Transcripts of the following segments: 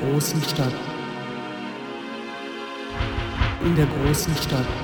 Großen Stadt. In der großen Stadt.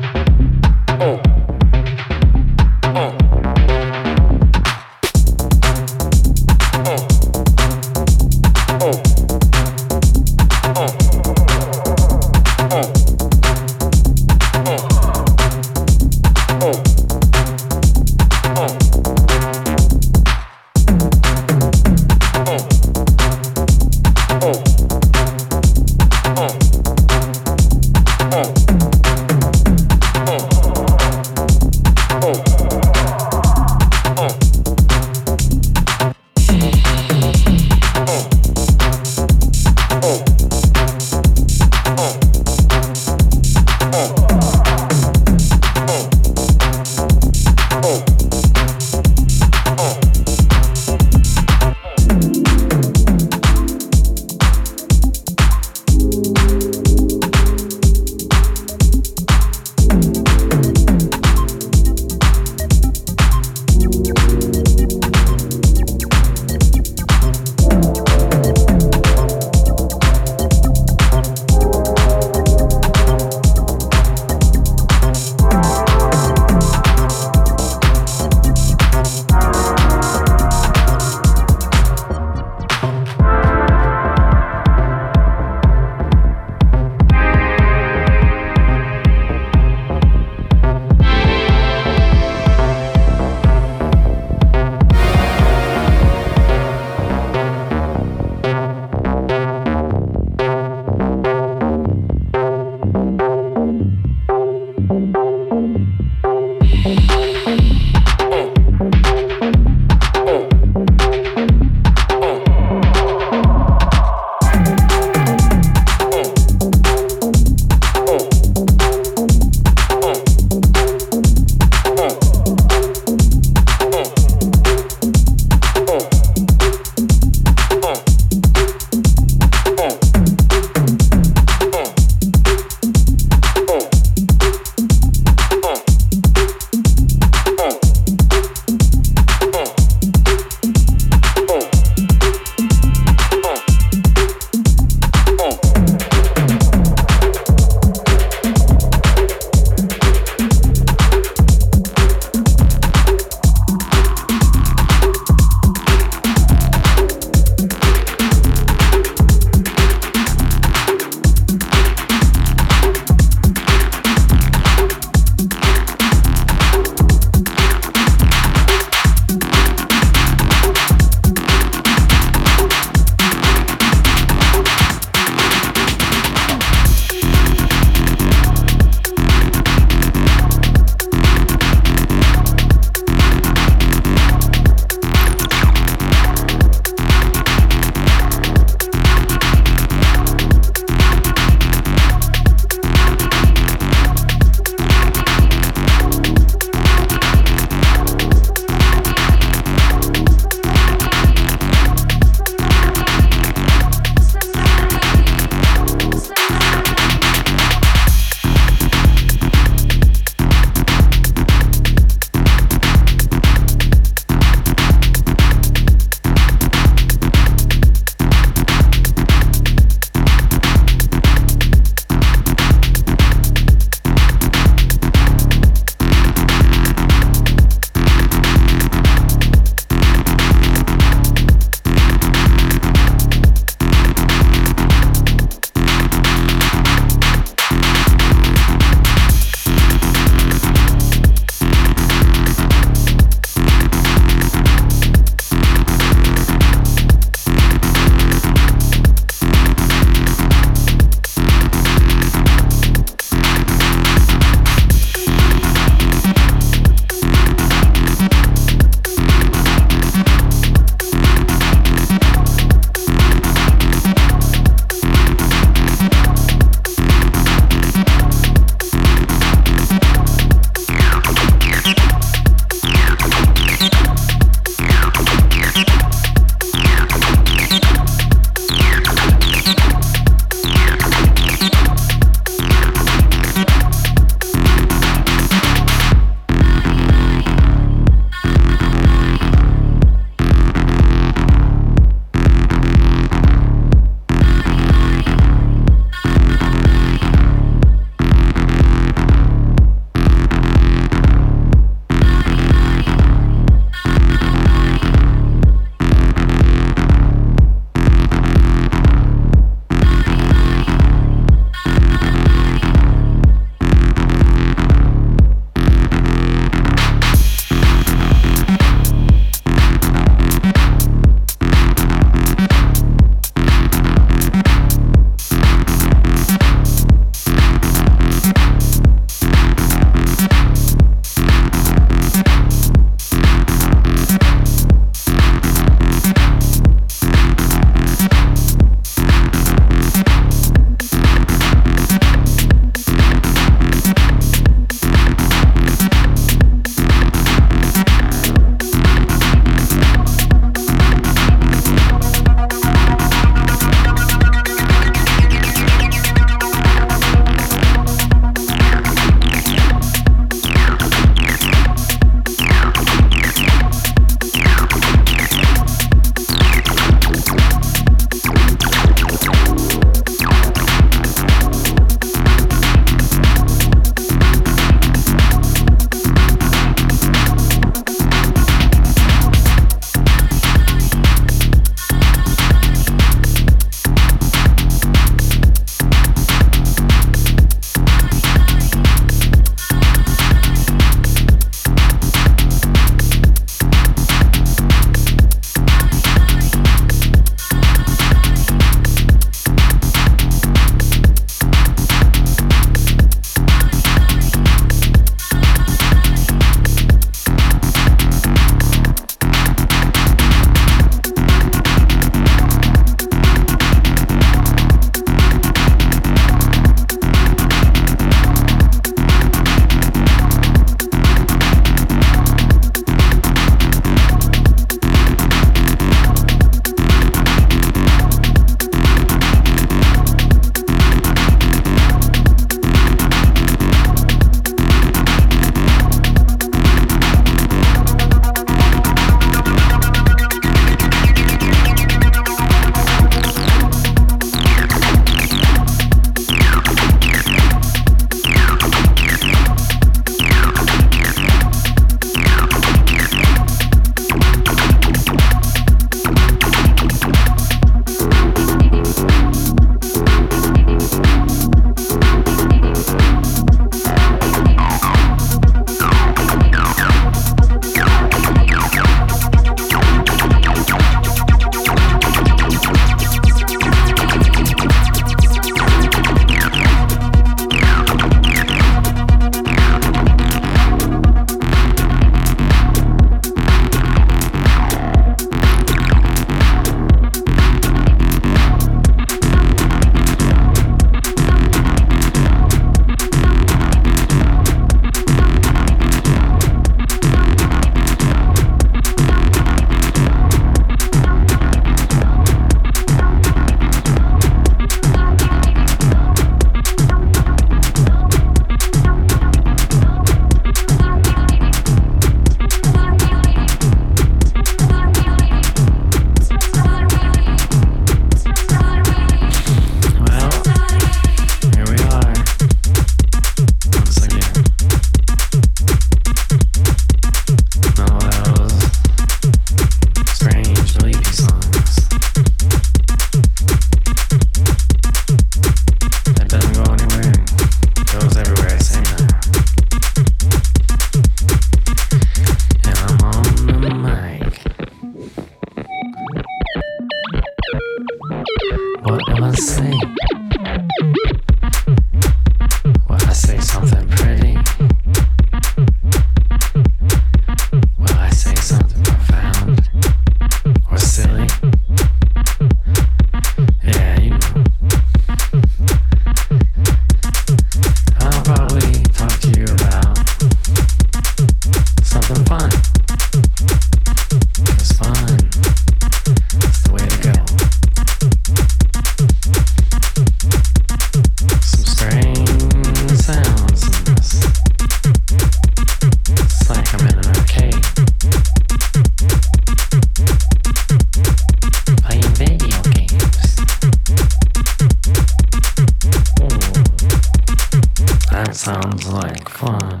sounds like fun.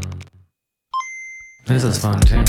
This is fun too.